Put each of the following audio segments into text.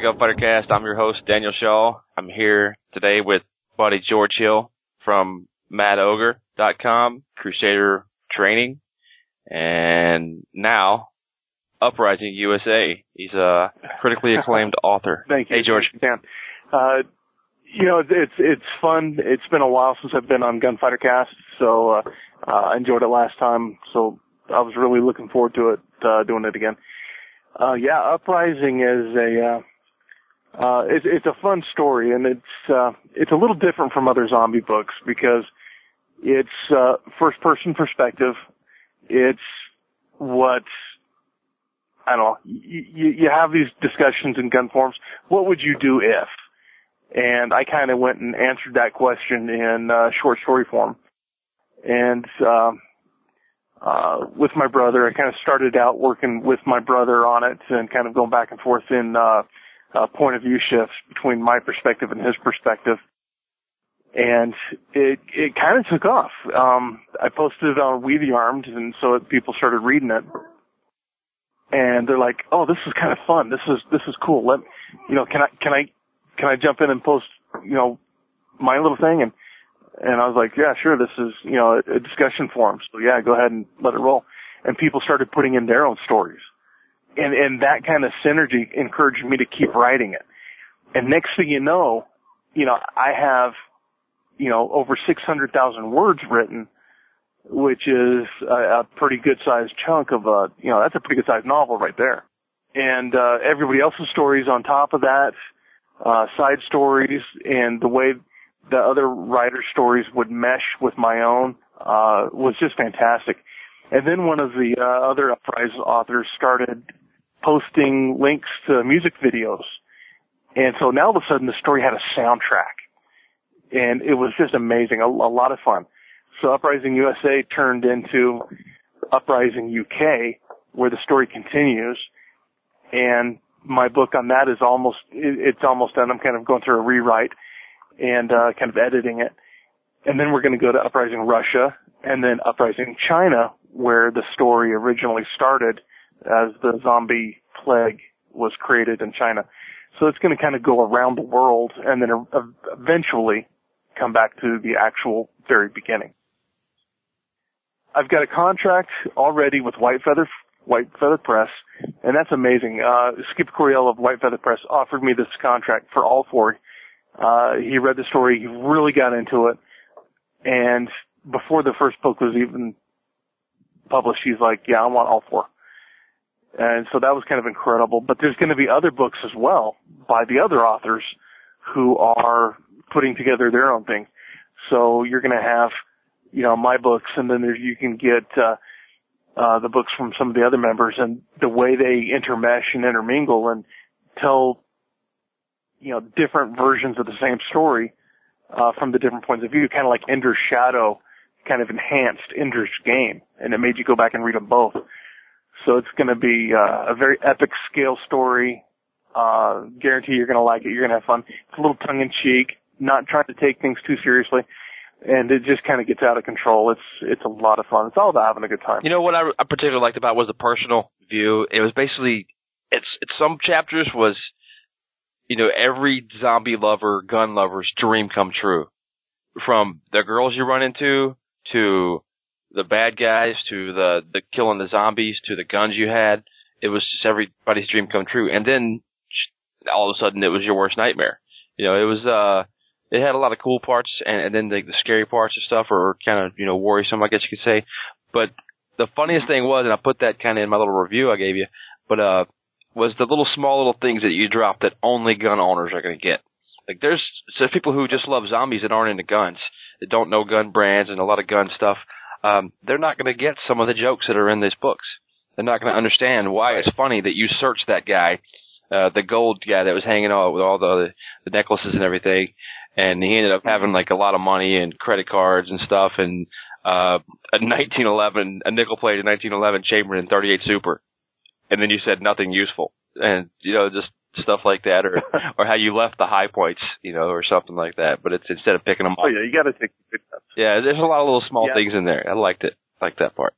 Gunfighter Cast. I'm your host, Daniel Shaw. I'm here today with buddy George Hill from MadOgre.com, Crusader Training, and now Uprising USA. He's a critically acclaimed author. Thank you. Hey, George. Dan. Uh, you know, it's it's fun. It's been a while since I've been on Gunfighter Cast, so uh, uh, I enjoyed it last time. So I was really looking forward to it, uh, doing it again. Uh, yeah, Uprising is a uh, it's, it's a fun story, and it's uh, it's a little different from other zombie books because it's uh, first person perspective. It's what I don't know. You, you have these discussions in gun forums. What would you do if? And I kind of went and answered that question in uh, short story form. And uh, uh, with my brother, I kind of started out working with my brother on it and kind of going back and forth in uh, uh, point of view shifts between my perspective and his perspective. And it it kind of took off. Um, I posted it on We the Armed, and so people started reading it and they're like, "Oh, this is kind of fun. This is this is cool. Let you know, can I can I can I jump in and post you know my little thing?" And and I was like, "Yeah, sure. This is you know a, a discussion forum, so yeah, go ahead and let it roll." And people started putting in their own stories, and and that kind of synergy encouraged me to keep writing it. And next thing you know, you know, I have you know over six hundred thousand words written which is a, a pretty good sized chunk of a, you know, that's a pretty good sized novel right there. And, uh, everybody else's stories on top of that, uh, side stories and the way the other writers' stories would mesh with my own, uh, was just fantastic. And then one of the, uh, other Uprise authors started posting links to music videos. And so now all of a sudden the story had a soundtrack. And it was just amazing, a, a lot of fun. So Uprising USA turned into Uprising UK, where the story continues. And my book on that is almost, it's almost done. I'm kind of going through a rewrite and, uh, kind of editing it. And then we're going to go to Uprising Russia and then Uprising China, where the story originally started as the zombie plague was created in China. So it's going to kind of go around the world and then eventually come back to the actual very beginning. I've got a contract already with White Feather White Feather Press, and that's amazing. Uh, Skip Coryell of White Feather Press offered me this contract for all four. Uh, he read the story, he really got into it, and before the first book was even published, he's like, yeah, I want all four. And so that was kind of incredible. But there's going to be other books as well by the other authors who are putting together their own thing. So you're going to have you know, my books and then you can get, uh, uh, the books from some of the other members and the way they intermesh and intermingle and tell, you know, different versions of the same story, uh, from the different points of view, kind of like Ender's Shadow kind of enhanced Ender's game and it made you go back and read them both. So it's going to be, uh, a very epic scale story. Uh, guarantee you're going to like it. You're going to have fun. It's a little tongue in cheek, not trying to take things too seriously and it just kind of gets out of control. It's it's a lot of fun. It's all about having a good time. You know what I, I particularly liked about was the personal view. It was basically it's it's some chapters was you know every zombie lover, gun lover's dream come true. From the girls you run into to the bad guys to the the killing the zombies to the guns you had, it was just everybody's dream come true. And then all of a sudden it was your worst nightmare. You know, it was uh it had a lot of cool parts, and, and then the, the scary parts and stuff are kind of you know worrisome, I guess you could say. But the funniest thing was, and I put that kind of in my little review I gave you, but uh, was the little small little things that you drop that only gun owners are going to get. Like there's there's people who just love zombies that aren't into guns, that don't know gun brands and a lot of gun stuff. Um, they're not going to get some of the jokes that are in these books. They're not going to understand why it's funny that you search that guy, uh, the gold guy that was hanging out with all the the necklaces and everything, and he ended up having like a lot of money and credit cards and stuff and uh a 1911 a nickel plated 1911 Chamberlain 38 Super, and then you said nothing useful, and you know just stuff like that, or or how you left the high points, you know, or something like that. But it's instead of picking them up. Oh yeah, you got to take Yeah, there's a lot of little small yeah. things in there. I liked it. I liked that part.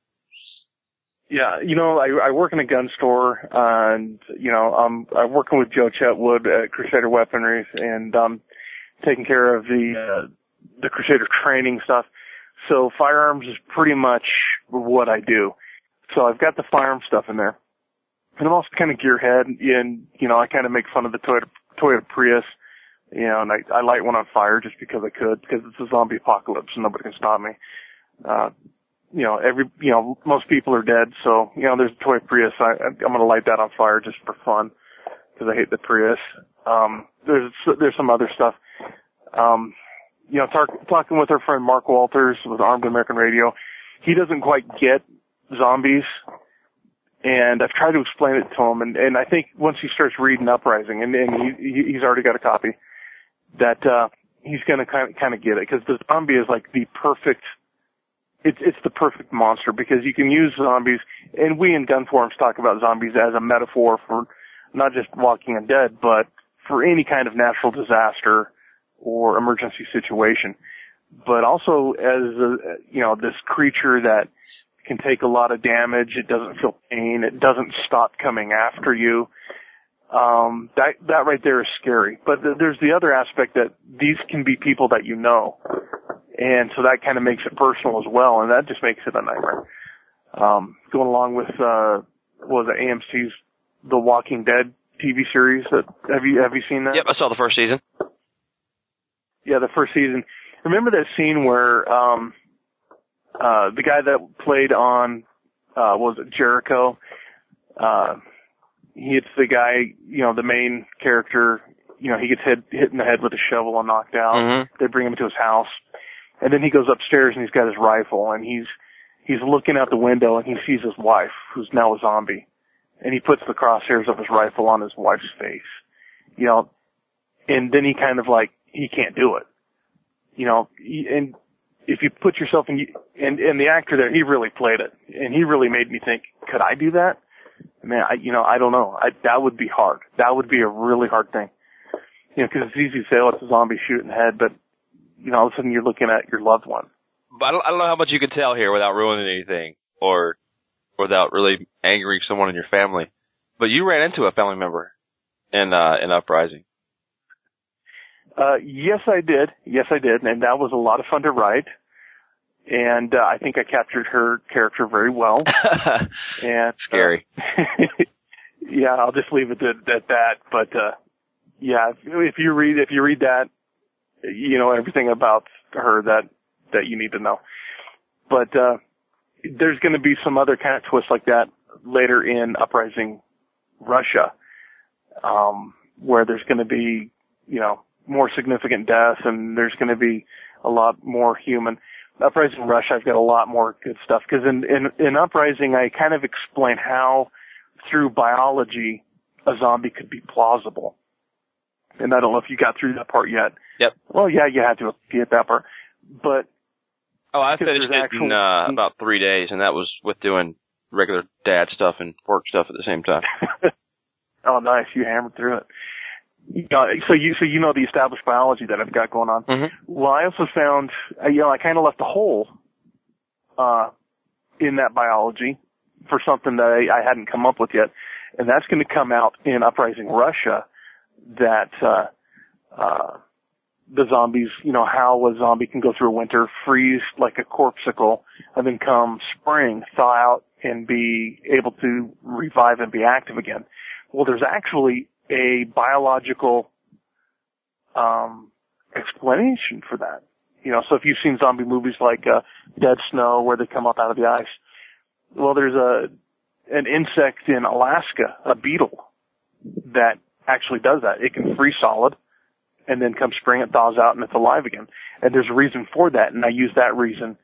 Yeah, you know, I, I work in a gun store, and you know, um, I'm working with Joe Chetwood at Crusader Weaponry, and um, taking care of the uh, the Crusader training stuff. So firearms is pretty much what I do. So I've got the firearm stuff in there, and I'm also kind of gearhead, and you know, I kind of make fun of the Toyota Toyota Prius, you know, and I, I light one on fire just because I could, because it's a zombie apocalypse and nobody can stop me. Uh, you know, every, you know, most people are dead. So, you know, there's a toy Prius. I, I'm going to light that on fire just for fun because I hate the Prius. Um, there's, there's some other stuff. Um, you know, talk, talking with our friend Mark Walters with Armed American Radio, he doesn't quite get zombies. And I've tried to explain it to him. And, and I think once he starts reading Uprising, and, and he, he's already got a copy, that, uh, he's going to kind of, kind of get it because the zombie is like the perfect it's it's the perfect monster because you can use zombies, and we in gun forums talk about zombies as a metaphor for not just Walking Dead, but for any kind of natural disaster or emergency situation, but also as a, you know this creature that can take a lot of damage. It doesn't feel pain. It doesn't stop coming after you. Um, that that right there is scary. But th- there's the other aspect that these can be people that you know and so that kind of makes it personal as well, and that just makes it a nightmare. Um, going along with uh, what was it AMC's The Walking Dead TV series? That have you have you seen that? Yep, I saw the first season. Yeah, the first season. Remember that scene where um, uh, the guy that played on uh, was it Jericho? Uh, he hits the guy, you know, the main character. You know, he gets hit hit in the head with a shovel and knocked out. Mm-hmm. They bring him to his house and then he goes upstairs and he's got his rifle and he's he's looking out the window and he sees his wife, who's now a zombie, and he puts the crosshairs of his rifle on his wife's face. You know, and then he kind of like he can't do it. You know, and if you put yourself in and and the actor there, he really played it, and he really made me think, could I do that? Man, I you know I don't know. I that would be hard. That would be a really hard thing. You know, because it's easy to say, oh, it's a zombie shooting head, but you know, all of a sudden you're looking at your loved one. But I don't, I don't know how much you can tell here without ruining anything or without really angering someone in your family. But you ran into a family member in uh in Uprising. Uh yes I did. Yes I did. And that was a lot of fun to write. And uh, I think I captured her character very well. and scary. Uh, yeah, I'll just leave it at, at that. But uh yeah, if, if you read if you read that you know everything about her that that you need to know. But uh, there's going to be some other kind of twists like that later in Uprising Russia, um, where there's going to be you know more significant deaths and there's going to be a lot more human. Uprising Russia, I've got a lot more good stuff because in, in in Uprising, I kind of explain how through biology a zombie could be plausible. And I don't know if you got through that part yet. Yep. Well, yeah, you had to get that part, but oh, I finished it in uh, about three days, and that was with doing regular dad stuff and work stuff at the same time. oh, nice! You hammered through it. Uh, so you so you know the established biology that I've got going on. Mm-hmm. Well, I also found uh, you know I kind of left a hole uh, in that biology for something that I, I hadn't come up with yet, and that's going to come out in Uprising Russia. That uh, uh, the zombies, you know, how a zombie can go through a winter, freeze like a corpsicle, and then come spring, thaw out and be able to revive and be active again. Well, there's actually a biological um, explanation for that. You know, so if you've seen zombie movies like uh, Dead Snow, where they come up out of the ice, well, there's a an insect in Alaska, a beetle, that actually does that. It can freeze solid and then come spring it thaws out and it's alive again. And there's a reason for that, and I use that reason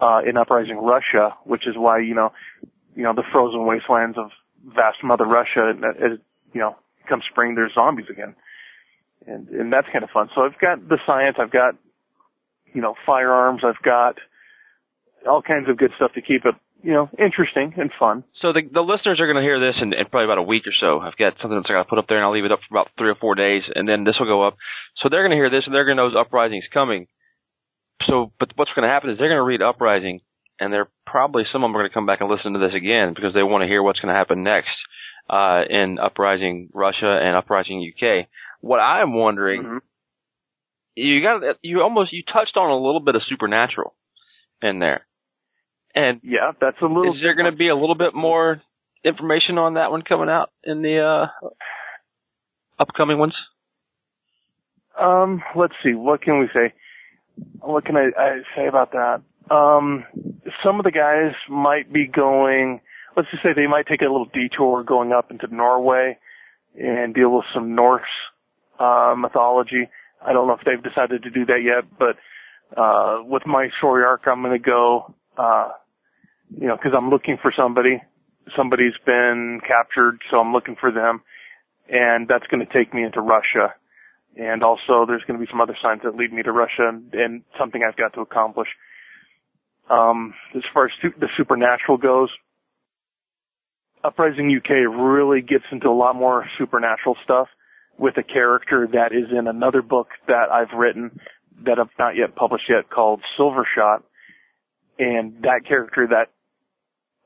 uh, in Uprising Russia, which is why you know, you know, the frozen wastelands of vast Mother Russia, as, you know, come spring there's zombies again, and and that's kind of fun. So I've got the science, I've got you know firearms, I've got all kinds of good stuff to keep it you know, interesting and fun. So the the listeners are going to hear this in, in, probably about a week or so. I've got something that's going to put up there, and I'll leave it up for about three or four days, and then this will go up. So they're going to hear this, and they're going to know Uprising's coming. So, but what's going to happen is they're going to read Uprising, and they're probably some of them are going to come back and listen to this again because they want to hear what's going to happen next uh, in Uprising Russia and Uprising UK. What I'm wondering, Mhm. you got you almost you touched on a little bit of supernatural in there, and Yeah, that's a little. is there going to be a little bit more information on that one coming out in the uh, upcoming ones? Um, let's see. What can we say? What can I, I say about that? Um, some of the guys might be going. Let's just say they might take a little detour going up into Norway and deal with some Norse uh, mythology. I don't know if they've decided to do that yet, but uh, with my story arc, I'm going to go. Uh, you know, because I'm looking for somebody. Somebody's been captured, so I'm looking for them, and that's going to take me into Russia and also there's going to be some other signs that lead me to Russia and, and something I've got to accomplish. Um, as far as the supernatural goes, Uprising UK really gets into a lot more supernatural stuff with a character that is in another book that I've written that I've not yet published yet called Silvershot. And that character that,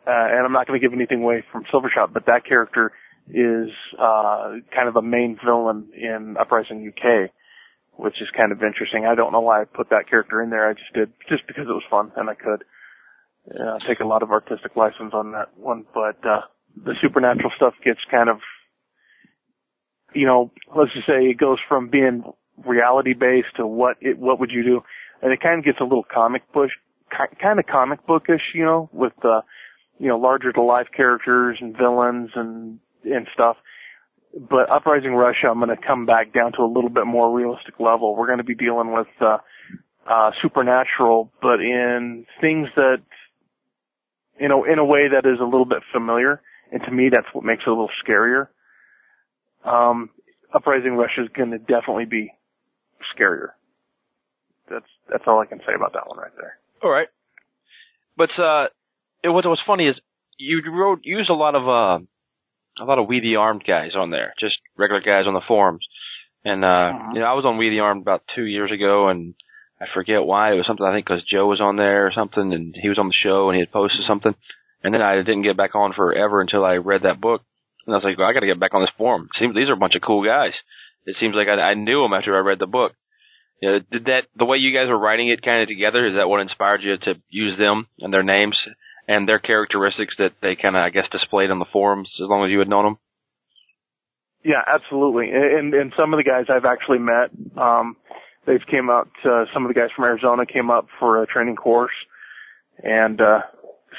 uh, and I'm not going to give anything away from Silvershot, but that character is uh, kind of a main villain in Uprising UK, which is kind of interesting. I don't know why I put that character in there. I just did just because it was fun and I could uh, take a lot of artistic license on that one. But uh, the supernatural stuff gets kind of, you know, let's just say it goes from being reality based to what it what would you do, and it kind of gets a little comic book, kind of comic bookish, you know, with uh, you know larger to life characters and villains and and stuff. But Uprising Russia, I'm going to come back down to a little bit more realistic level. We're going to be dealing with uh, uh, supernatural, but in things that, you know, in a way that is a little bit familiar. And to me, that's what makes it a little scarier. Um, Uprising Russia is going to definitely be scarier. That's that's all I can say about that one right there. All right, but uh, it, what was funny is you wrote used a lot of uh, a lot of We the Armed guys on there, just regular guys on the forums. And uh, Mhm. you know, I was on We the Armed about two years ago, and I forget why it was something. I think because Joe was on there or something, and he was on the show and he had posted something. And then I didn't get back on forever until I read that book, and I was like, well, I got to get back on this forum. Seems these are a bunch of cool guys. It seems like I, I knew them after I read the book. You know, did that the way you guys were writing it kind of together? Is that what inspired you to use them and their names and their characteristics that they kind of, I guess, displayed on the forums as long as you had known them? Yeah, absolutely. And and some of the guys I've actually met, um, they've came out. Uh, some of the guys from Arizona came up for a training course, and uh,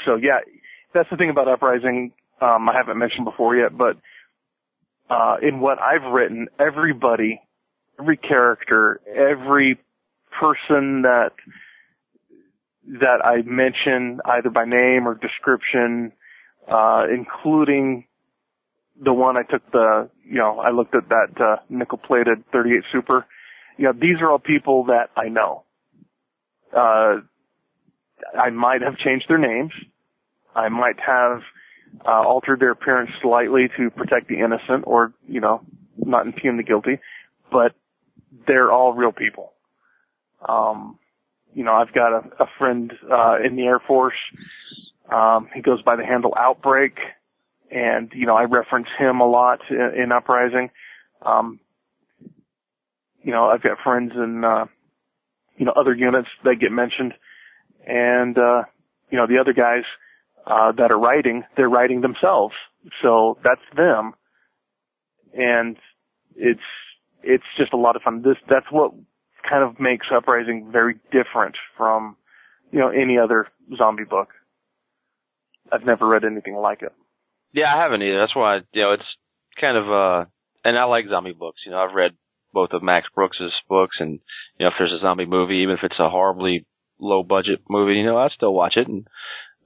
so yeah, that's the thing about Uprising. Um, I haven't mentioned before yet, but uh, in what I've written, everybody, every character, every person that that I mention either by name or description, uh, including the one I took the, you know, I looked at that uh, nickel plated 38 Super. You know, these are all people that I know. Uh, I might have changed their names. I might have uh, altered their appearance slightly to protect the innocent or, you know, not impugn the guilty, but they're all real people. Um, you know, I've got a, a friend uh, in the Air Force. Um, he goes by the handle Outbreak and you know I reference him a lot in, in Uprising. Um, you know I've got friends in uh, you know other units that get mentioned, and uh, you know the other guys uh, that are writing, they're writing themselves, so that's them, and it's it's just a lot of fun. This that's what kind of makes Uprising very different from you know any other zombie book. I've never read anything like it. Yeah, I haven't either. That's why, you know, it's kind of, uh, and I like zombie books. You know, I've read both of Max Brooks's books and, you know, if there's a zombie movie, even if it's a horribly low budget movie, you know, I still watch it and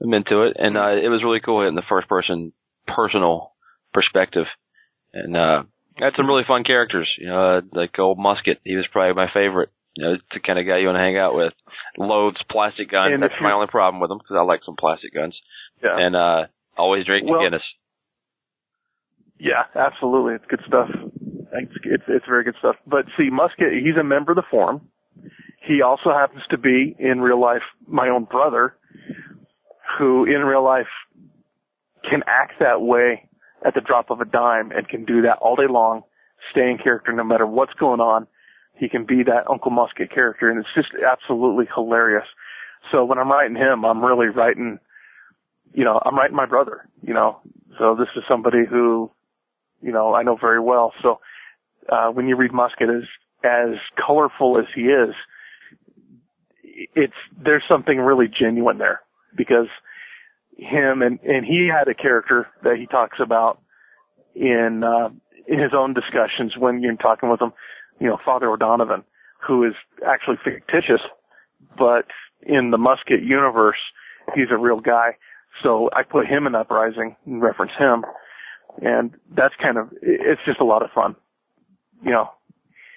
I'm into it. And, uh, it was really cool getting the first person personal perspective. And, uh, had some really fun characters, you know, uh, like old Musket. He was probably my favorite. You know, it's the kind of guy you want to hang out with. Loads plastic guns. And That's my only problem with him because I like some plastic guns. Yeah. And, uh, always drink Well- Guinness. Yeah, absolutely. It's good stuff. It's, it's, it's very good stuff. But see, Musket, he's a member of the forum. He also happens to be, in real life, my own brother. Who in real life can act that way at the drop of a dime and can do that all day long, stay in character no matter what's going on. He can be that Uncle Musket character and it's just absolutely hilarious. So when I'm writing him, I'm really writing, you know, I'm writing my brother, you know, so this is somebody who, you know, I know very well. So, uh, when you read Musket as, as colorful as he is, it's, there's something really genuine there because him and, and he had a character that he talks about in, uh, in his own discussions when you're talking with him, you know, Father O'Donovan, who is actually fictitious, but in the Musket universe, he's a real guy. So I put him in Uprising and reference him. And that's kind of, it's just a lot of fun. You know,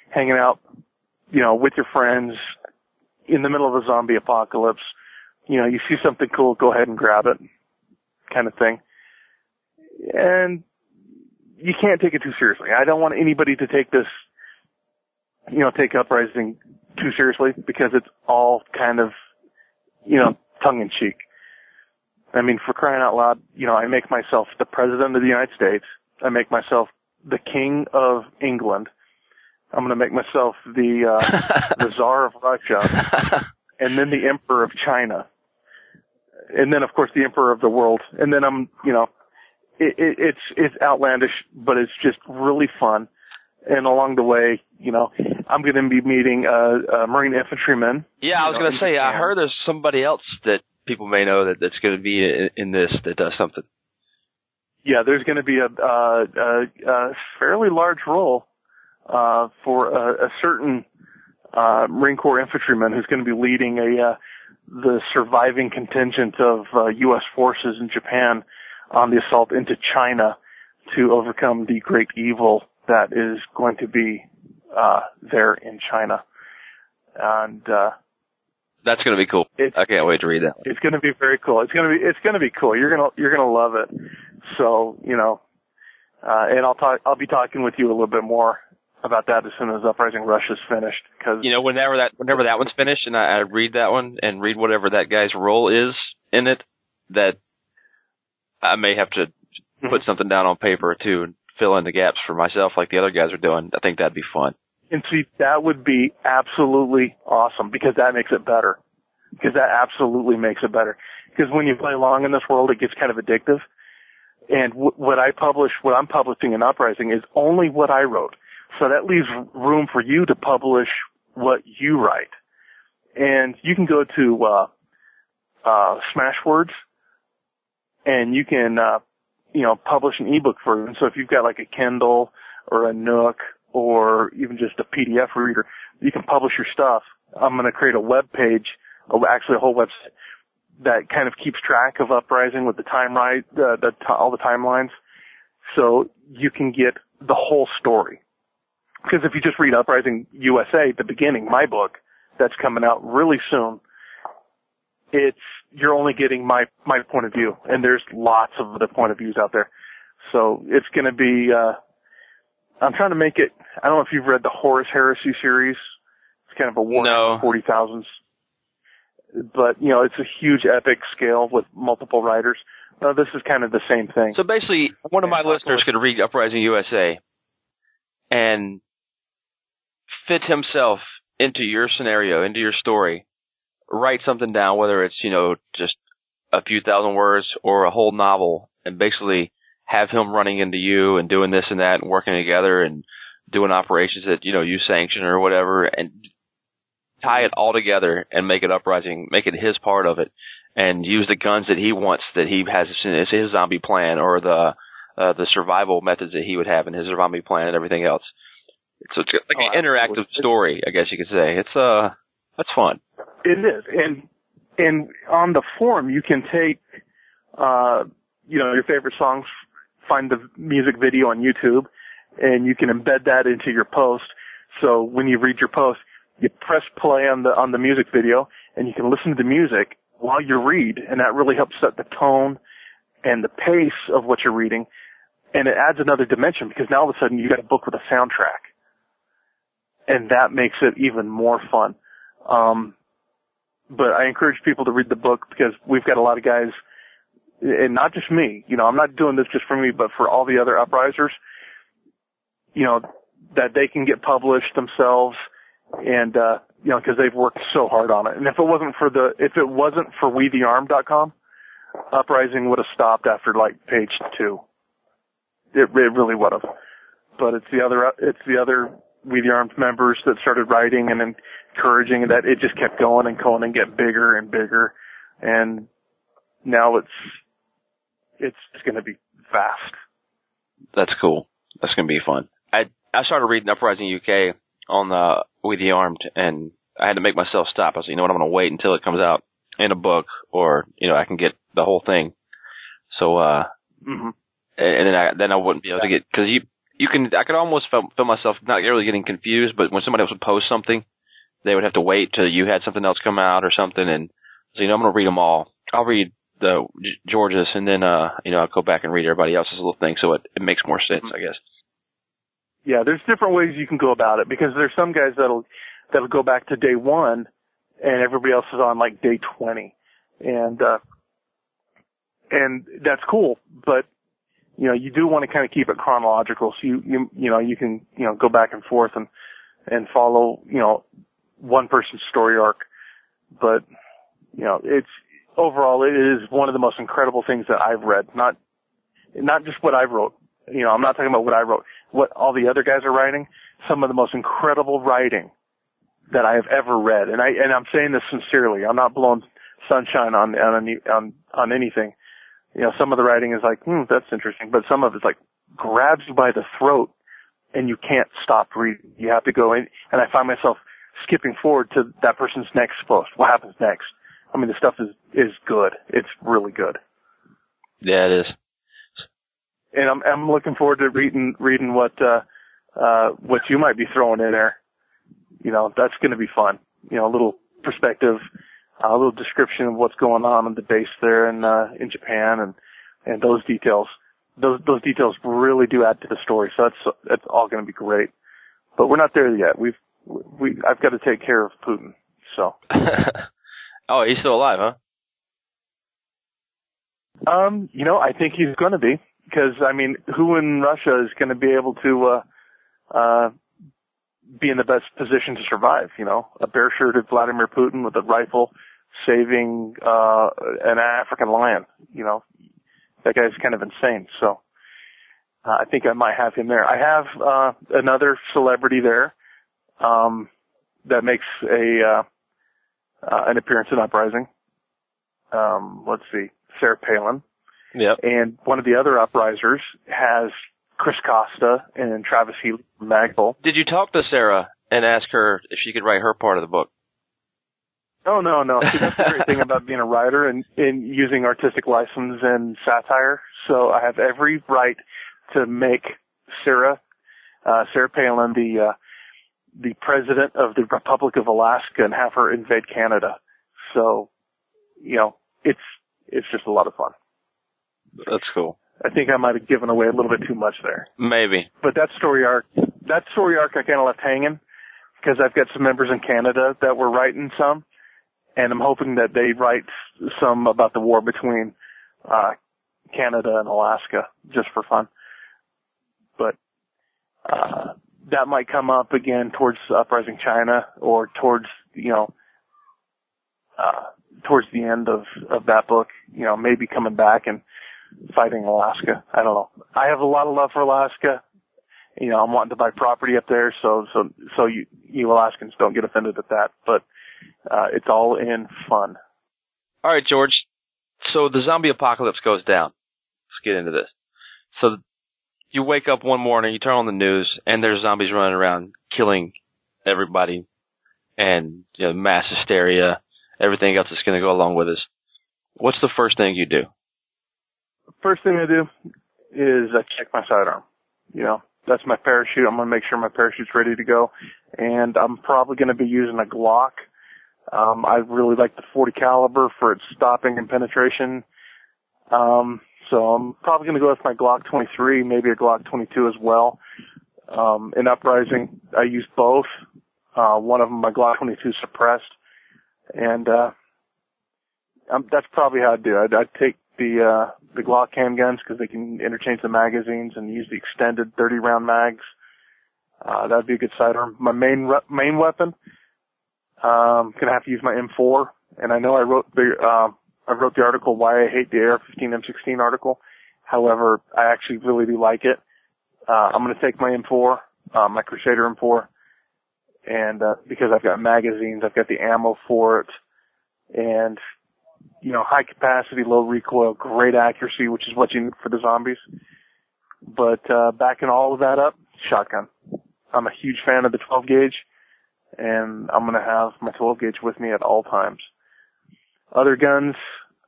hanging out, you know, with your friends in the middle of a zombie apocalypse. You know, you see something cool, go ahead and grab it kind of thing. And you can't take it too seriously. I don't want anybody to take this, you know, take Uprising too seriously because it's all kind of, you know, tongue in cheek. I mean, for crying out loud, you know, I make myself the president of the United States. I make myself the king of England. I'm going to make myself the uh, the czar of Russia, and then the emperor of China, and then of course the emperor of the world. And then I'm, you know, it, it, it's it's outlandish, but it's just really fun. And along the way, you know, I'm going to be meeting uh, uh, Marine infantrymen. Yeah, I was going to say, I heard there's somebody else that people may know that that's going to be in, in this that does something. Yeah, there's going to be a, a, a, a fairly large role uh, for a, a certain uh, Marine Corps infantryman who's going to be leading a uh, the surviving contingent of uh, U.S. forces in Japan on the assault into China to overcome the great evil that is going to be uh, there in China. And uh, that's going to be cool. I can't wait to read that. It's going to be very cool. It's going to be it's going to be cool. You're gonna you're gonna love it. So you know, uh, and I'll talk. I'll be talking with you a little bit more about that as soon as Uprising Russia is finished. Because you know, whenever that whenever that one's finished, and I, I read that one and read whatever that guy's role is in it, that I may have to mm-hmm. put something down on paper too and fill in the gaps for myself, like the other guys are doing. I think that'd be fun. And see, that would be absolutely awesome because that makes it better. Because that absolutely makes it better. Because when you play along in this world, it gets kind of addictive. And w- what I publish, what I'm publishing in Uprising is only what I wrote. So that leaves room for you to publish what you write. And you can go to, uh, uh, Smashwords and you can, uh, you know, publish an ebook them. So if you've got like a Kindle or a Nook or even just a PDF reader, you can publish your stuff. I'm going to create a web page, actually a whole website that kind of keeps track of Uprising with the time right, the all the timelines, so you can get the whole story. Because if you just read Uprising USA, the beginning, my book, that's coming out really soon, it's you're only getting my my point of view, and there's lots of other point of views out there. So it's going to be. Uh, I'm trying to make it. I don't know if you've read the Horus Heresy series. It's kind of a war no. forty thousands, but you know it's a huge epic scale with multiple writers. Uh, this is kind of the same thing. So basically, one of my listeners could read Uprising USA and fit himself into your scenario, into your story, write something down, whether it's, you know, just a few thousand words or a whole novel and basically have him running into you and doing this and that and working together and doing operations that, you know, you sanction or whatever and tie it all together and make it uprising, make it his part of it and use the guns that he wants that he has as his zombie plan or the, uh, the survival methods that he would have in his zombie plan and everything else. So it's like oh, an interactive story, I guess you could say. It's, uh, that's fun. It is, and and on the forum you can take, uh, you know, your favorite songs, find the music video on YouTube, and you can embed that into your post. So when you read your post, you press play on the on the music video, and you can listen to the music while you read, and that really helps set the tone and the pace of what you're reading, and it adds another dimension because now all of a sudden you got a book with a soundtrack, and that makes it even more fun. Um, but I encourage people to read the book because we've got a lot of guys and not just me, you know, I'm not doing this just for me, but for all the other uprisers, you know, that they can get published themselves and, uh, you know, cause they've worked so hard on it. And if it wasn't for the, if it wasn't for wethearmed.com, Uprising would have stopped after like page two. It, it really would have. But it's the other, it's the other We the Armed members that started writing and encouraging that it just kept going and going and get bigger and bigger. And now it's, it's, it's going to be fast. That's cool. That's going to be fun. I, I started reading Uprising UK on the We the Armed and I had to make myself stop. I said, you know what, I'm going to wait until it comes out in a book or, you know, I can get the whole thing. So, uh, hmm and then I, then I wouldn't be able to get, cause you, you can, I could almost feel, myself not really getting confused, but when somebody else would post something, they would have to wait till you had something else come out or something. And so, you know, I'm going to read them all. I'll read the George's and then, uh, you know, I'll go back and read everybody else's little thing. So it, it makes more sense, I guess. Yeah, there's different ways you can go about it because there's some guys that'll, that'll go back to day one and everybody else is on like day 20. And, uh, and that's cool, but you know, you do want to kind of keep it chronological so you, you, you know, you can, you know, go back and forth and, and follow, you know, one person's story arc. But, you know, it's, overall it is one of the most incredible things that I've read. Not, not just what I wrote. You know, I'm not talking about what I wrote. What all the other guys are writing. Some of the most incredible writing that I have ever read. And I, and I'm saying this sincerely. I'm not blowing sunshine on, on, on, on anything you know, some of the writing is like, hmm, that's interesting, but some of it's like grabs you by the throat and you can't stop reading. You have to go in, and I find myself skipping forward to that person's next post. What happens next? I mean, the stuff is, is good. It's really good. Yeah, it is. And I'm, I'm looking forward to reading, reading what, uh, uh, what you might be throwing in there. You know, that's going to be fun. You know, a little perspective a little description of what's going on in the base there in uh, in Japan and and those details. Those those details really do add to the story. So that's that's all going to be great. But we're not there yet. We've we I've got to take care of Putin. So. oh, he's still alive, huh? Um, you know, I think he's going to be because I mean, who in Russia is going to be able to uh uh be in the best position to survive. You know, a bare-shirted Vladimir Putin with a rifle saving uh, an African lion. You know, that guy's kind of insane. So uh, I think I might have him there. I have uh, another celebrity there um, that makes a uh, uh, an appearance in Uprising. Um, let's see, Sarah Palin. Yep. And one of the other uprisers has Chris Costa and Travis Haley Magpul. Did you talk to Sarah and ask her if she could write her part of the book? Oh no, no. See, that's the great thing about being a writer and, and using artistic license and satire. So I have every right to make Sarah, uh, Sarah Palin the, uh, the president of the Republic of Alaska and have her invade Canada. So, you know, it's, it's just a lot of fun. That's cool. I think I might have given away a little bit too much there. Maybe. But that story arc, that story arc I kind of left hanging because I've got some members in Canada that were writing some, and I'm hoping that they write some about the war between uh, Canada and Alaska just for fun. But uh, that might come up again towards Uprising China or towards you know uh, towards the end of of that book. You know, maybe coming back and fighting Alaska. I don't know. I have a lot of love for Alaska. You know, I'm wanting to buy property up there, so so so you you Alaskans don't get offended at that. But uh, it's all in fun. All right, George. So the zombie apocalypse goes down. Let's get into this. So you wake up one morning, you turn on the news, and there's zombies running around killing everybody, and you know, mass hysteria, everything else that's going to go along with this. What's the first thing you do? First thing I do is I check my sidearm. You know, that's my parachute. I'm going to make sure my parachute's ready to go. And I'm probably going to be using a Glock. Um, I really like the 40 caliber for its stopping and penetration. Um, so I'm probably going to go with my Glock 23, maybe a Glock 22 as well. Um, in Uprising, I used both. Uh, one of them, my Glock 22 suppressed. And, uh, um, that's probably how I'd do. I'd, I'd take the uh, the Glock handguns because they can interchange the magazines and use the extended 30 round mags. Uh, that'd be a good sidearm. My main main weapon, um, gonna have to use my M4, and I know I wrote the uh, I wrote the article why I hate the AR-15 M16 article. However, I actually really do like it. Uh, I'm gonna take my M4, uh, my Crusader M4, and uh, because I've got magazines, I've got the ammo for it, and you know, high capacity, low recoil, great accuracy, which is what you need for the zombies. But uh, backing all of that up, shotgun. I'm a huge fan of the 12 gauge, and I'm gonna have my 12 gauge with me at all times. Other guns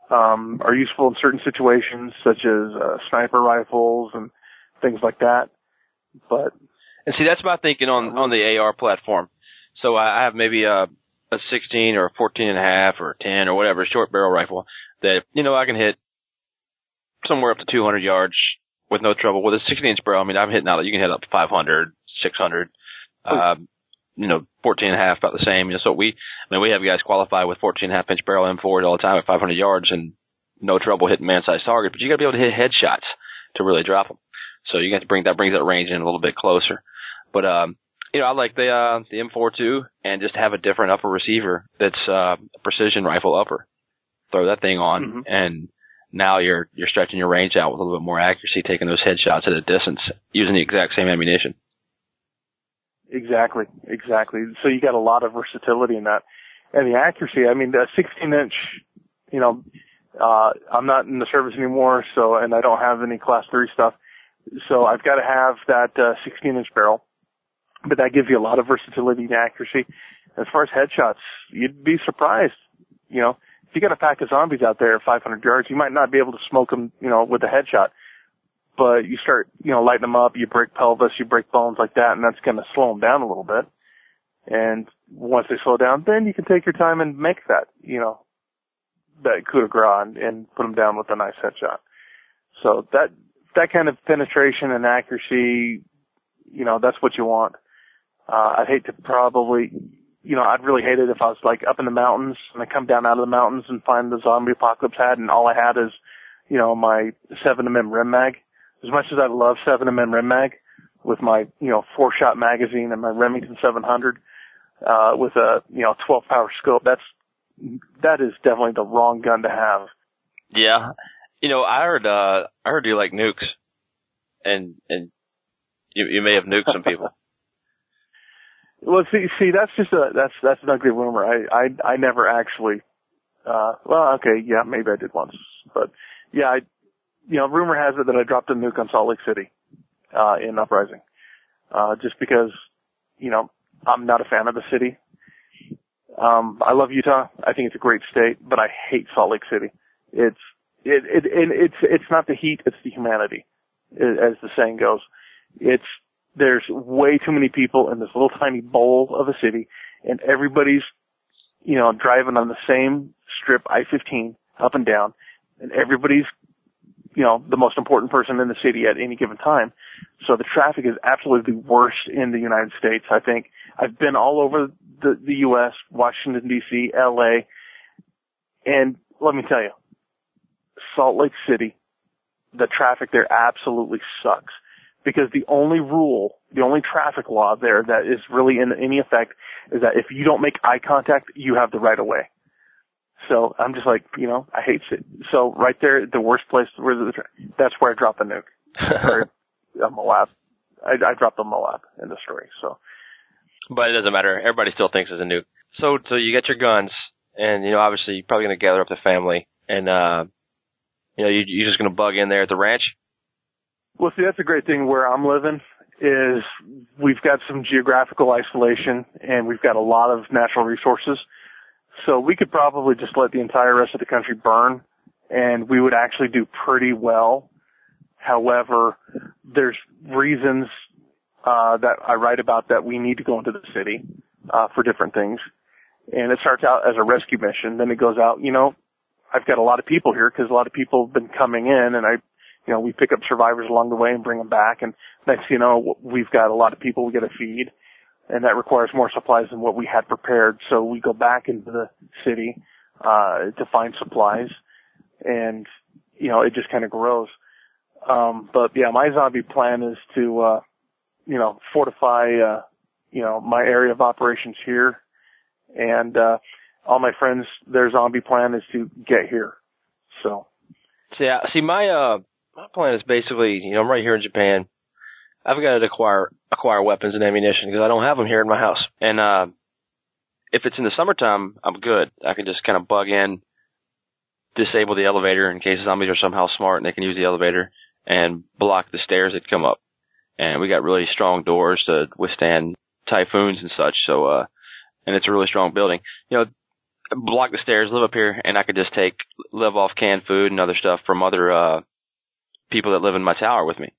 um, are useful in certain situations, such as uh, sniper rifles and things like that. But and see, that's my thinking on on the AR platform. So I have maybe a a 16 or a 14 and a half or a 10 or whatever short barrel rifle that you know I can hit somewhere up to 200 yards with no trouble. With a 16 inch barrel, I mean I'm hitting out you can hit up to 500, 600. Um, you know, 14 and a half, about the same. You know, so we, I mean, we have guys qualify with 14 and a half inch barrel M4s all the time at 500 yards and no trouble hitting man-sized targets, but you gotta be able to hit headshots to really drop them. So you got to bring, that brings that range in a little bit closer. But, um, you know, I like the, uh, the M4 too and just have a different upper receiver that's, uh, a precision rifle upper. Throw that thing on mm-hmm. and now you're, you're stretching your range out with a little bit more accuracy, taking those headshots at a distance using the exact same ammunition. Exactly, exactly. So you got a lot of versatility in that. And the accuracy, I mean, the 16 inch, you know, uh, I'm not in the service anymore, so, and I don't have any class three stuff. So I've got to have that, uh, 16 inch barrel, but that gives you a lot of versatility and accuracy. As far as headshots, you'd be surprised, you know, if you got a pack of zombies out there at 500 yards, you might not be able to smoke them, you know, with a headshot but you start, you know, lighting them up, you break pelvis, you break bones like that, and that's going to slow them down a little bit. And once they slow down, then you can take your time and make that, you know, that coup de grace and, and put them down with a nice headshot. So that, that kind of penetration and accuracy, you know, that's what you want. Uh, I'd hate to probably, you know, I'd really hate it if I was like up in the mountains and I come down out of the mountains and find the zombie apocalypse hat and all I had is, you know, my 7mm Rem mag as much as I love 7mm Rem Mag with my, you know, four shot magazine and my Remington 700, uh, with a, you know, 12 power scope, that's, that is definitely the wrong gun to have. Yeah. You know, I heard, uh, I heard you like nukes and, and you, you may have nuked some people. well, see, see, that's just a, that's, that's an ugly rumor. I, I, I never actually, uh, well, okay, yeah, maybe I did once, but yeah, I, you know, rumor has it that I dropped a nuke on Salt Lake City, uh, in Uprising. Uh, just because, you know, I'm not a fan of the city. Um, I love Utah. I think it's a great state, but I hate Salt Lake City. It's, it, it, it it's, it's not the heat, it's the humanity, as the saying goes. It's, there's way too many people in this little tiny bowl of a city, and everybody's, you know, driving on the same strip, I-15, up and down, and everybody's you know, the most important person in the city at any given time. So the traffic is absolutely the worst in the United States. I think I've been all over the, the U.S., Washington D.C., L.A., and let me tell you, Salt Lake City, the traffic there absolutely sucks because the only rule, the only traffic law there that is really in any effect is that if you don't make eye contact, you have the right of way. So I'm just like, you know, I hate it. So right there, the worst place where the, that's where I drop the nuke. a Moab. I, I dropped a Moab in the story. So. But it doesn't matter. Everybody still thinks it's a nuke. So, so you get your guns, and you know, obviously, you're probably going to gather up the family, and uh, you know, you, you're just going to bug in there at the ranch. Well, see, that's a great thing where I'm living is we've got some geographical isolation and we've got a lot of natural resources. So we could probably just let the entire rest of the country burn and we would actually do pretty well. However, there's reasons uh, that I write about that we need to go into the city uh, for different things. And it starts out as a rescue mission. Then it goes out, you know, I've got a lot of people here because a lot of people have been coming in and I, you know, we pick up survivors along the way and bring them back. And next, you know, we've got a lot of people we got to feed and that requires more supplies than what we had prepared. So we go back into the city uh, to find supplies, and you know, it just kind of grows. Um, but yeah, my zombie plan is to, uh, you know, fortify, uh, you know, my area of operations here. And, uh, all my friends, their zombie plan is to get here. So. See, see, my, uh, my plan is basically, you know, I'm right here in Japan. I've got to acquire, acquire weapons and ammunition because I don't have them here in my house. And, uh, if it's in the summertime, I'm good. I can just kind of bug in, disable the elevator in case zombies are somehow smart and they can use the elevator and block the stairs that come up. And we got really strong doors to withstand typhoons and such. So, uh, and it's a really strong building. You know, block the stairs, live up here, and I could just take, live off canned food and other stuff from other, uh, people that live in my tower with me.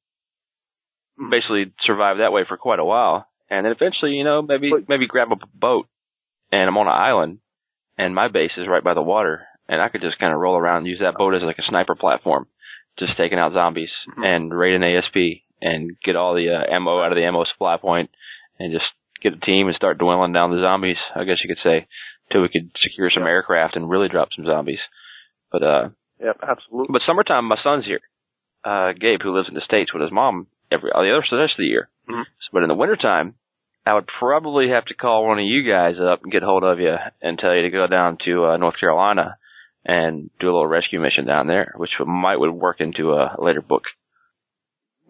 Hmm. Basically survive that way for quite a while. And then eventually, you know, maybe, maybe grab a boat and I'm on an island and my base is right by the water and I could just kind of roll around and use that boat as like a sniper platform, just taking out zombies mm-hmm. and raid an ASP and get all the uh, ammo out of the ammo supply point and just get a team and start dwindling down the zombies, I guess you could say, till we could secure some aircraft and really drop some zombies. But, uh, Yep, absolutely. But summertime, my son's here. Uh, Gabe, who lives in the States with his mom every, all the other, the rest of the year. Mm-hmm. But in the wintertime, I would probably have to call one of you guys up and get hold of you and tell you to go down to uh, North Carolina and do a little rescue mission down there, which might would work into a later book.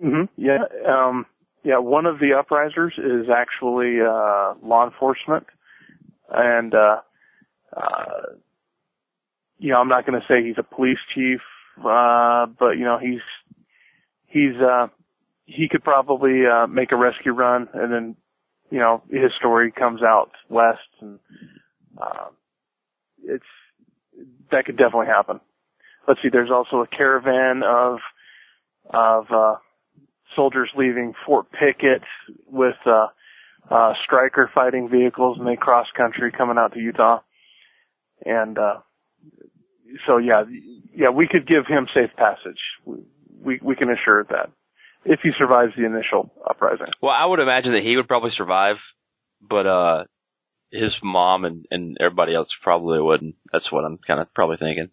hmm Yeah. Um, yeah. One of the uprisers is actually uh, law enforcement, and uh, uh, you know I'm not going to say he's a police chief, uh, but you know he's he's uh, he could probably uh, make a rescue run and then you know, his story comes out west and, um, it's, that could definitely happen. Let's see, there's also a caravan of, of, uh, soldiers leaving Fort Pickett with, uh, uh, Stryker fighting vehicles and they cross country coming out to Utah. And, uh, so yeah, yeah, we could give him safe passage. We, we, we can assure that if he survives the initial uprising. Well, I would imagine that he would probably survive, but uh, his mom and and everybody else probably wouldn't. That's what I'm kind of probably thinking.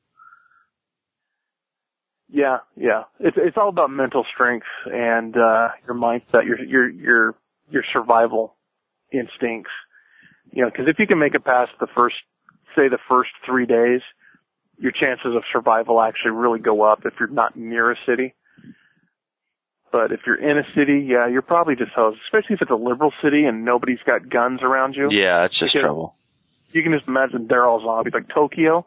Yeah, yeah. It's it's all about mental strength and uh your mindset, your your your your survival instincts. You know, because if you can make it past the first, say, the first three days, your chances of survival actually really go up if you're not near a city. But if you're in a city, yeah, you're probably just hosed, especially if it's a liberal city and nobody's got guns around you. Yeah, it's just because trouble. You can just imagine they're all zombies. Like Tokyo,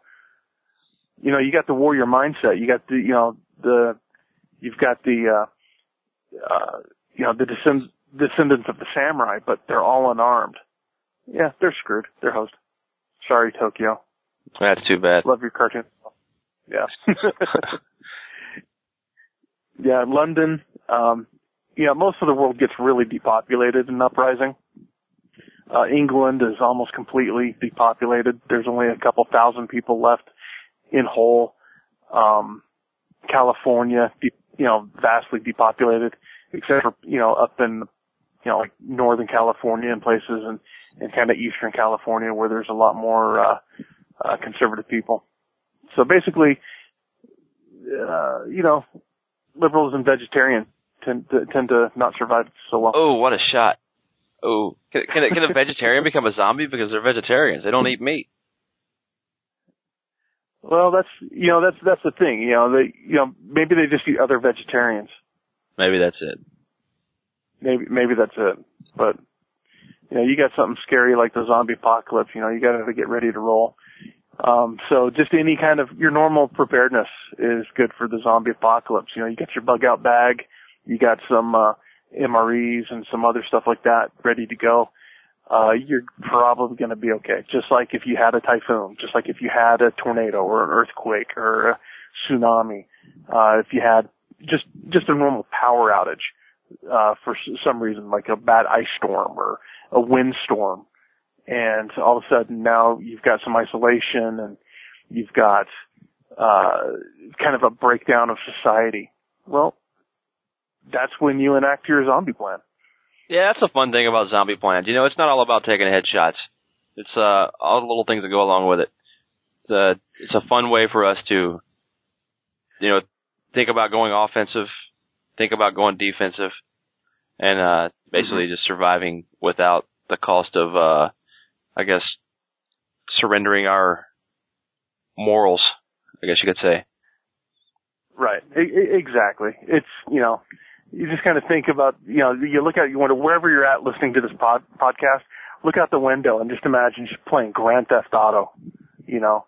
you know, you got the warrior mindset. You got the, you know, the, you've got the, uh, uh, you know, the descend- descendants of the samurai, but they're all unarmed. Yeah, they're screwed. They're hosed. Sorry, Tokyo. That's too bad. Love your cartoon. Yeah. yeah, London, um, yeah, most of the world gets really depopulated in uprising. Uh, England is almost completely depopulated. There's only a couple thousand people left in whole. Um, California, you know, vastly depopulated, except for, you know, up in, you know, like Northern California and places and, and kind of Eastern California where there's a lot more, uh, uh, conservative people. So basically, uh, you know, liberals and vegetarians tend to, tend to not survive so well. Oh, what a shot! Oh, can, can, a, can a vegetarian become a zombie because they're vegetarians? They don't eat meat. Well, that's you know that's that's the thing. You know they you know maybe they just eat other vegetarians. Maybe that's it. Maybe maybe that's it. But you know you got something scary like the zombie apocalypse. You know you got to get ready to roll. Um, so just any kind of your normal preparedness is good for the zombie apocalypse. You know you got your bug out bag you got some uh, MREs and some other stuff like that ready to go, uh, you're probably going to be okay. Just like if you had a typhoon, just like if you had a tornado or an earthquake or a tsunami, uh, if you had just just a normal power outage uh, for some reason, like a bad ice storm or a windstorm, and all of a sudden now you've got some isolation and you've got uh, kind of a breakdown of society. Well, that's when you enact your zombie plan. Yeah, that's the fun thing about zombie plans. You know, it's not all about taking headshots. It's uh all the little things that go along with it. It's a, it's a fun way for us to, you know, think about going offensive, think about going defensive, and uh, basically Mm-hmm. just surviving without the cost of, uh, I guess, surrendering our morals. I guess you could say. Right. E- exactly. It's, you know, you just kind of think about, you know, you look out, you wonder wherever you're at listening to this pod, podcast, look out the window and just imagine just playing Grand Theft Auto, you know,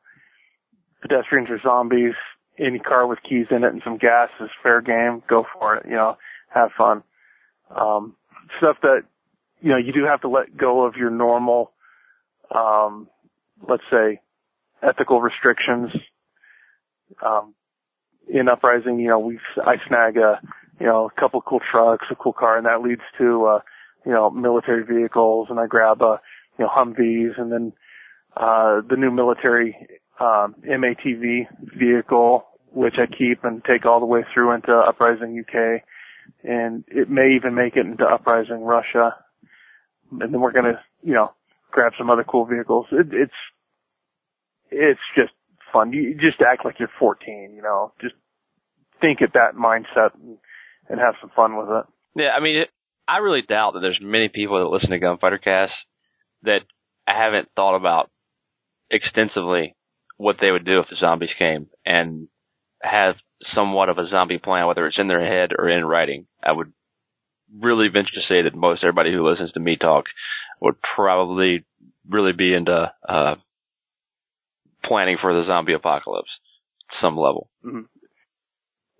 pedestrians or zombies, any car with keys in it and some gas is fair game. Go for it, you know, have fun. Um, stuff that, you know, you do have to let go of your normal, um, let's say ethical restrictions. Um, in uprising, you know, we I snag a you know a couple cool trucks, a cool car, and that leads to uh, you know military vehicles, and I grab a you know Humvees, and then uh, the new military um, MATV vehicle, which I keep and take all the way through into uprising UK, and it may even make it into uprising Russia, and then we're gonna you know grab some other cool vehicles. It, it's it's just fun. You just act like you're 14, you know, just think at that mindset and, and have some fun with it. Yeah, I mean, it, I really doubt that there's many people that listen to Gunfighter Cast that I haven't thought about extensively what they would do if the zombies came and have somewhat of a zombie plan, whether it's in their head or in writing. I would really venture to say that most everybody who listens to me talk would probably really be into uh, planning for the zombie apocalypse at some level. Mm-hmm.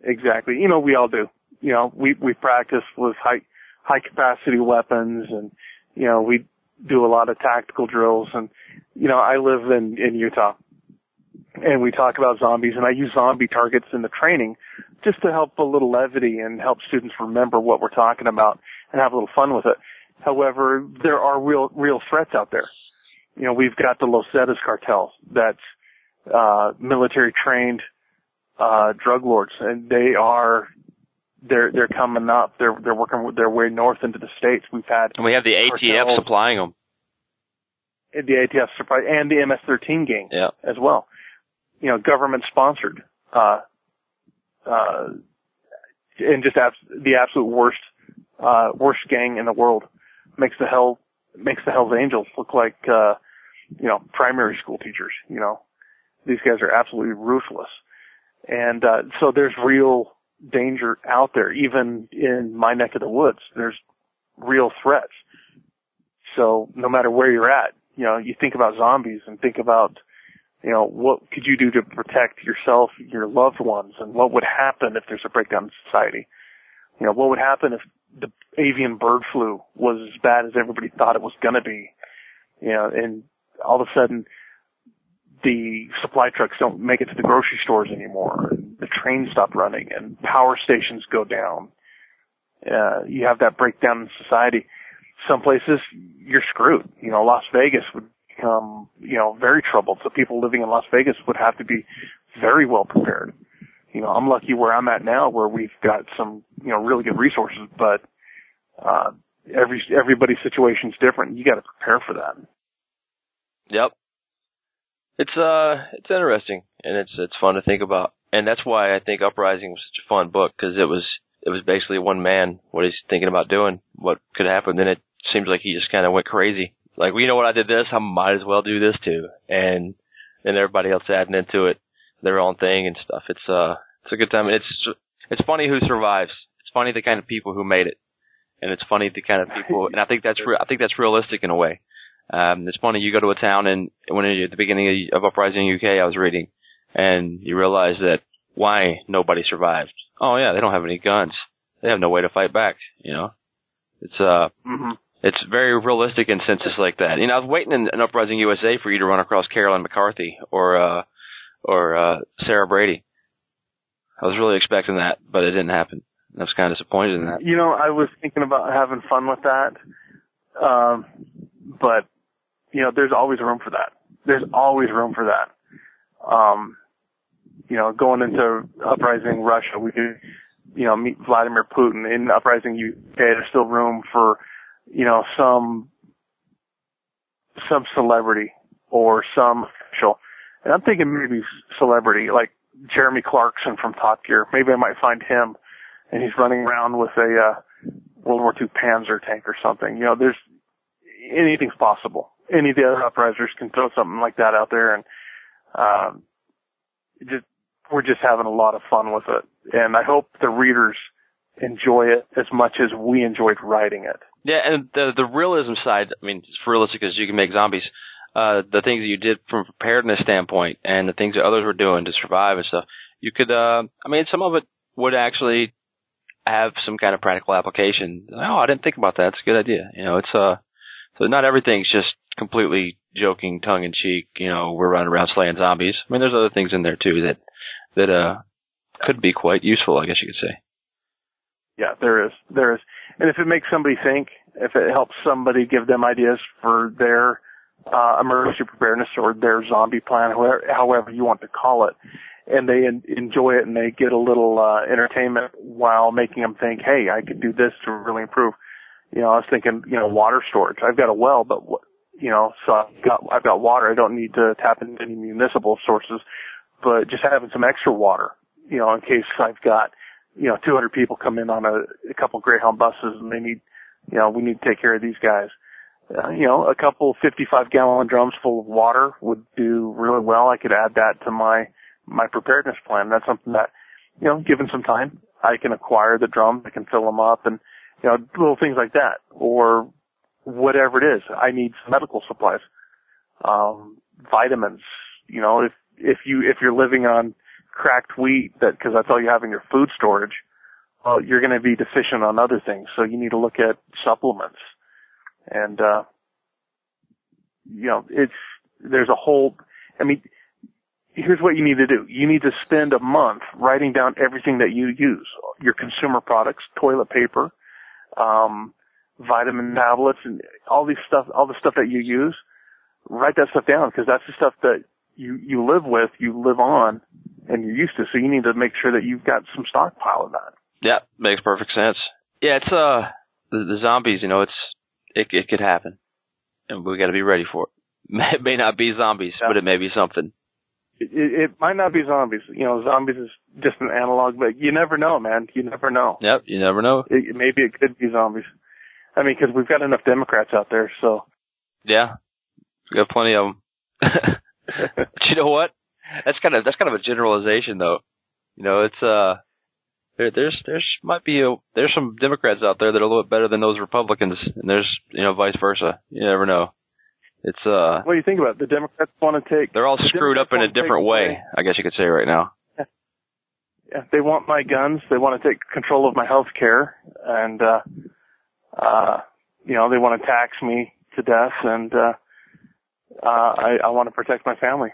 Exactly. You know, we all do. You know, we, we practice with high, high capacity weapons and, you know, we do a lot of tactical drills and, you know, I live in, in Utah and we talk about zombies and I use zombie targets in the training just to help a little levity and help students remember what we're talking about and have a little fun with it. However, there are real, real threats out there. You know, we've got the Los Zetas cartel that's, uh, military trained, uh, drug lords and they are, they're, they're coming up. They're, they're working their way north into the states. We've had And we have the ATF Cartels. supplying them. the ATF supply and the MS-13 gang Yeah. as well. You know, government sponsored, uh, uh, and just abs- the absolute worst, uh, worst gang in the world makes the hell, makes the Hells Angels look like, uh, you know, primary school teachers, you know. These guys are absolutely ruthless. And, uh, so there's real danger out there, even in my neck of the woods. There's real threats. So no matter where you're at, you know, you think about zombies and think about, you know, what could you do to protect yourself, your loved ones, and what would happen if there's a breakdown in society? You know, what would happen if the avian bird flu was as bad as everybody thought it was gonna be? You know, and all of a sudden the supply trucks don't make it to the grocery stores anymore. The trains stop running and power stations go down. Uh, you have that breakdown in society some places you're screwed. You know, Las Vegas would become, you know, very troubled. So people living in Las Vegas would have to be very well prepared. You know, I'm lucky where I'm at now where we've got some, you know, really good resources, but, uh, every, everybody's situation's different. You gotta prepare for that. Yep. It's uh, it's interesting and it's it's fun to think about, and that's why I think Uprising was such a fun book because it was it was basically one man what he's thinking about doing, what could happen. Then it seems like he just kind of went crazy. Like, well, you know what, I did this, I might as well do this too, and then everybody else adding into it their own thing and stuff. It's uh, it's a good time. It's it's funny who survives. It's funny the kind of people who made it, and it's funny the kind of people. And I think that's re- I think that's realistic in a way. Um, it's funny you go to a town and when you- at the beginning of Uprising UK, I was reading, and you realize that why nobody survived. Oh yeah, they don't have any guns. They have no way to fight back. You know, it's uh, hmm it's very realistic in senses like that. You know, I was waiting in an Uprising USA for you to run across Carolyn McCarthy or uh, or uh, Sarah Brady. I was really expecting that, but it didn't happen. I was kind of disappointed in that. You know, I was thinking about having fun with that. Um, but, you know, there's always room for that. There's always room for that. Um, you know, going into Uprising Russia, we could, you know, meet Vladimir Putin. In Uprising UK, there's still room for, you know, some, some celebrity or some official. And I'm thinking maybe celebrity, like Jeremy Clarkson from Top Gear. Maybe I might find him, and he's running around with a uh, World War II Panzer tank or something. You know, there's anything's possible. Any of the other uprisers can throw something like that out there, and um, just we're just having a lot of fun with it. And I hope the readers enjoy it as much as we enjoyed writing it. Yeah, and the the realism side. I mean, it's realistic as you can make zombies. Uh, the things that you did from preparedness standpoint, and the things that others were doing to survive and stuff. You could. Uh, I mean, some of it would actually have some kind of practical application. Oh, I didn't think about that. It's a good idea. You know, it's uh, so not everything's just completely joking, tongue in cheek. You know, we're running around slaying zombies. I mean, there's other things in there too that that uh could be quite useful. I guess you could say. Yeah, there is. There is. And if it makes somebody think, if it helps somebody give them ideas for their uh, emergency preparedness or their zombie plan, however, however you want to call it, and they en- enjoy it and they get a little uh, entertainment while making them think, hey, I could do this to really improve. You know, I was thinking, you know, water storage. I've got a well, but you know, so I've got I've got water. I don't need to tap into any municipal sources, but just having some extra water, you know, in case I've got you know 200 people come in on a, a couple Greyhound buses and they need, you know, we need to take care of these guys. Uh, you know, a couple 55 gallon drums full of water would do really well. I could add that to my my preparedness plan. That's something that, you know, given some time, I can acquire the drums. I can fill them up and, you know, little things like that. Or whatever it is. I need medical supplies, um, vitamins. You know, if if you if you're living on cracked wheat, that because that's all you have in your food storage, well, you're going to be deficient on other things. So you need to look at supplements, and uh, you know, it's there's a whole. I mean, here's what you need to do. You need to spend a month writing down everything that you use, your consumer products, toilet paper, um, vitamin tablets and all these stuff, all the stuff that you use, write that stuff down because that's the stuff that you, you live with, you live on, and you're used to. So you need to make sure that you've got some stockpile of that. Yeah, makes perfect sense. Yeah, it's, uh, the, the zombies, you know, it's, it, it could happen and we got to be ready for it. It may not be zombies, yeah. but it may be something. It, it, might not be zombies. You know, zombies is just an analog, but you never know, man. You never know. Yep, you never know. It, maybe it could be zombies. I mean, because we've got enough Democrats out there, so. Yeah, we got plenty of them. but you know what? That's kind of that's kind of a generalization, though. You know, it's uh, there, there's there's might be a there's some Democrats out there that are a little bit better than those Republicans, and there's you know vice versa. You never know. It's uh. What do you think about it? the Democrats? Want to take? They're all the screwed Democrats up in a different way. I guess you could say right now. Yeah, they want my guns. They want to take control of my health care, and uh, uh, you know, they want to tax me to death and, uh, uh, I, I want to protect my family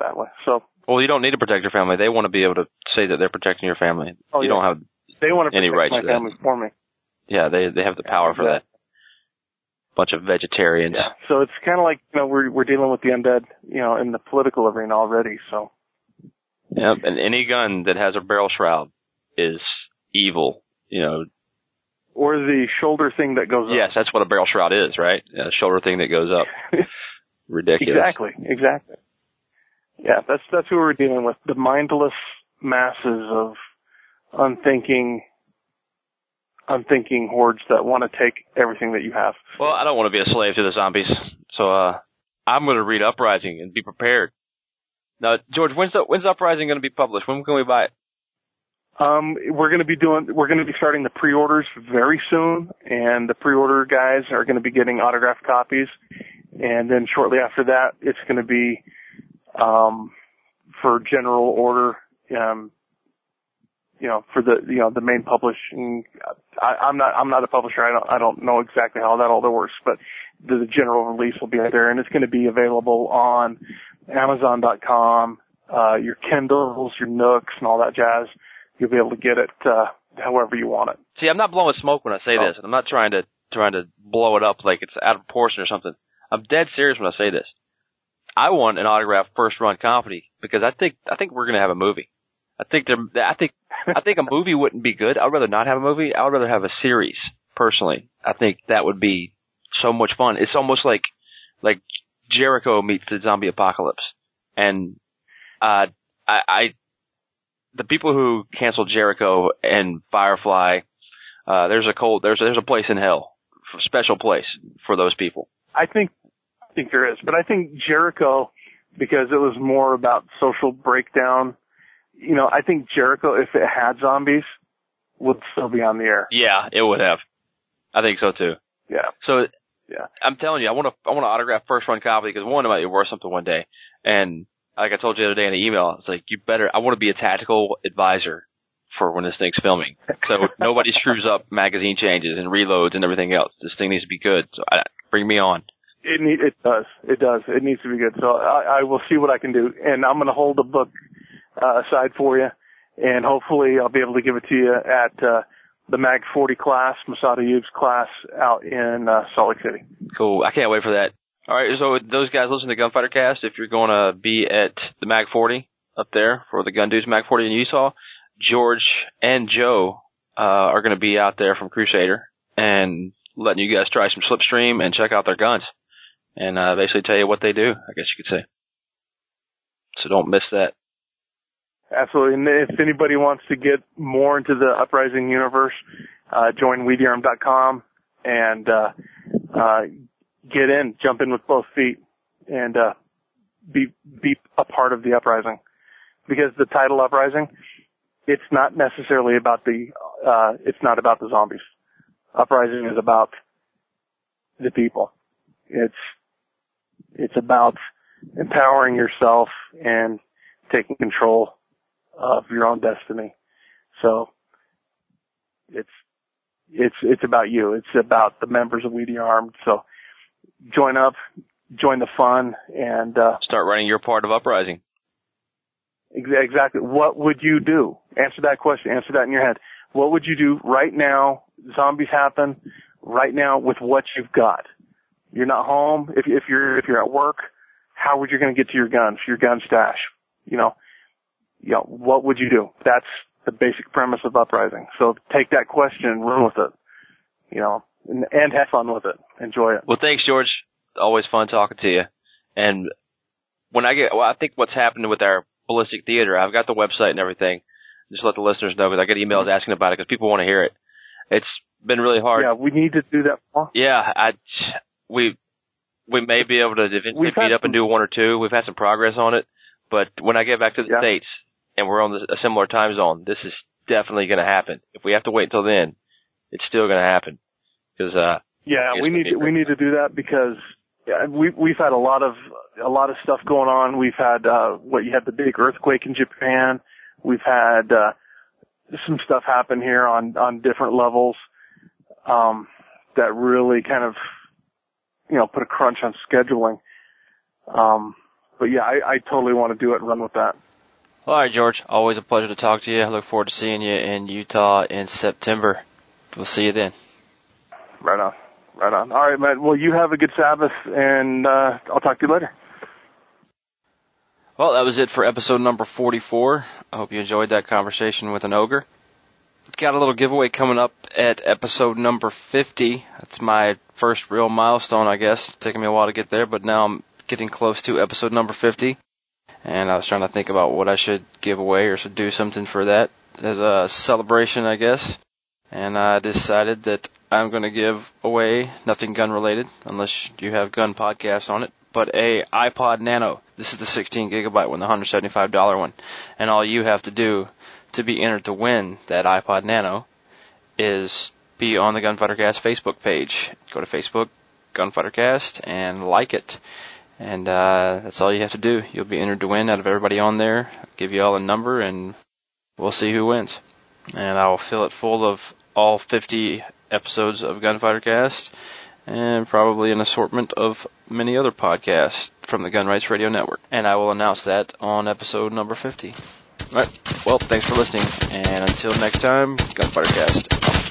that way. So. Well, you don't need to protect your family. They want to be able to say that they're protecting your family. Oh, you yeah. don't have they want to any protect rights my to that. family for me. Yeah, they they have the power for that. Bunch of vegetarians. Yeah. So it's kind of like you know we're we're dealing with the undead, you know, in the political arena already. So. Yep, and any gun that has a barrel shroud is evil. You know, or the shoulder thing that goes up. Yes, that's what a barrel shroud is, right? A shoulder thing that goes up. Ridiculous. Exactly, exactly. Yeah, that's that's who we're dealing with. The mindless masses of unthinking unthinking hordes that want to take everything that you have. Well, I don't want to be a slave to the zombies. So uh I'm going to read Uprising and be prepared. Now, George, when's the, when's Uprising going to be published? When can we buy it? Um, we're going to be doing, we're going to be starting the pre-orders very soon, and the pre-order guys are going to be getting autographed copies, and then shortly after that, it's going to be, um, for general order, um, you know, for the, you know, the main publishing. I, I'm not, I'm not a publisher. I don't, I don't know exactly how that all works, but the, the general release will be out there, and it's going to be available on Amazon.com, uh, your Kindles, your Nooks, and all that jazz you'll be able to get it uh, however you want it. See, I'm not blowing smoke when I say Oh. this. I'm not trying to trying to blow it up like it's out of proportion or something. I'm dead serious when I say this. I want an autographed first run comedy because I think I think we're gonna have a movie. I think there. I think I think a movie wouldn't be good. I'd rather not have a movie. I would rather have a series. Personally, I think that would be so much fun. It's almost like like Jericho meets the zombie apocalypse, and uh, I, I the people who canceled Jericho and Firefly, uh, there's a cold, there's there's a place in hell, special place for those people. I think, think there is, but I think Jericho, because it was more about social breakdown. You know, I think Jericho, if it had zombies, would still be on the air. Yeah, it would have. I think so too. Yeah. So Yeah. I'm telling you, I want to I want to autograph first run copy because one, it might be worth something one day, and like I told you the other day in the email, it's like you better. I want to be a tactical advisor for when this thing's filming, so nobody screws up magazine changes and reloads and everything else. This thing needs to be good. So I, bring me on. It need, it does. It does. It needs to be good. So I, I will see what I can do, and I'm going to hold the book uh, aside for you, and hopefully I'll be able to give it to you at uh, the Mag 40 class, Massad Ayoob's class out in uh, Salt Lake City. Cool. I can't wait for that. All right. So those guys listen to Gunfighter Cast. If you're going to be at the Mag 40 up there for the Gun Dudes Mag 40 in Utah, George and Joe uh, are going to be out there from Crusader and letting you guys try some Slipstream and check out their guns and uh, basically tell you what they do. I guess you could say. So don't miss that. Absolutely. And if anybody wants to get more into the uprising universe, uh, join wethearmed.com and, uh, uh, get in, jump in with both feet and, uh, be, be a part of the uprising. Because the title uprising, it's not necessarily about the, uh, it's not about the zombies. Uprising is about the people. It's, it's about empowering yourself and taking control of your own destiny. So it's it's it's about you. It's about the members of We the Armed. So join up, join the fun, and uh, Start writing your part of uprising. ex- exactly what would you do? Answer that question. Answer that in your head. What would you do right now? Zombies happen right now with what you've got. You're not home. If if you're if you're at work, how would you going to get to your guns? Your gun stash. You know, you know, what would you do? That's the basic premise of uprising. So take that question and run with it. You know, and, and have fun with it. Enjoy it. Well, thanks, George. Always fun talking to you. And when I get, well, I think what's happened with our ballistic theater, I've got the website and everything. Just let the listeners know because I get emails asking about it because people want to hear it. It's been really hard. Yeah, we need to do that more. Yeah, I, we, we may be able to eventually meet up and do one or two. We've had some progress on it, but when I get back to the Yeah. states and we're on the, a similar time zone, this is definitely going to happen. If we have to wait until then, it's still going to happen because uh, Yeah, we need to, we need to do that because yeah, we we've had a lot of a lot of stuff going on. We've had uh what you had the big earthquake in Japan. We've had uh some stuff happen here on on different levels um that really kind of you know put a crunch on scheduling. Um but yeah, I, I totally want to do it and run with that. All right, George. Always a pleasure to talk to you. I look forward to seeing you in Utah in September. We'll see you then. Right on. Right on. All right, Matt. Well, you have a good Sabbath and uh I'll talk to you later. Well, that was it for episode number 44. I hope you enjoyed that conversation with an ogre. Got a little giveaway coming up at episode number 50. That's my first real milestone, I guess. Taking me a while to get there, but now I'm getting close to episode number 50. And I was trying to think about what I should give away or should do something for that as a celebration, I guess. And I decided that I'm going to give away nothing gun related, unless you have gun podcasts on it, but a iPod Nano. This is the 16 gigabyte one, the $175 one. And all you have to do to be entered to win that iPod Nano is be on the Gunfightercast Facebook page. Go to Facebook, Gunfightercast, and like it. And uh, that's all you have to do. You'll be entered to win out of everybody on there. I'll give you all a number, and we'll see who wins. And I'll fill it full of all 50 episodes of Gunfighter Cast and probably an assortment of many other podcasts from the Gun Rights Radio Network. And I will announce that on episode number 50. Alright, well, thanks for listening, and until next time, Gunfighter Cast.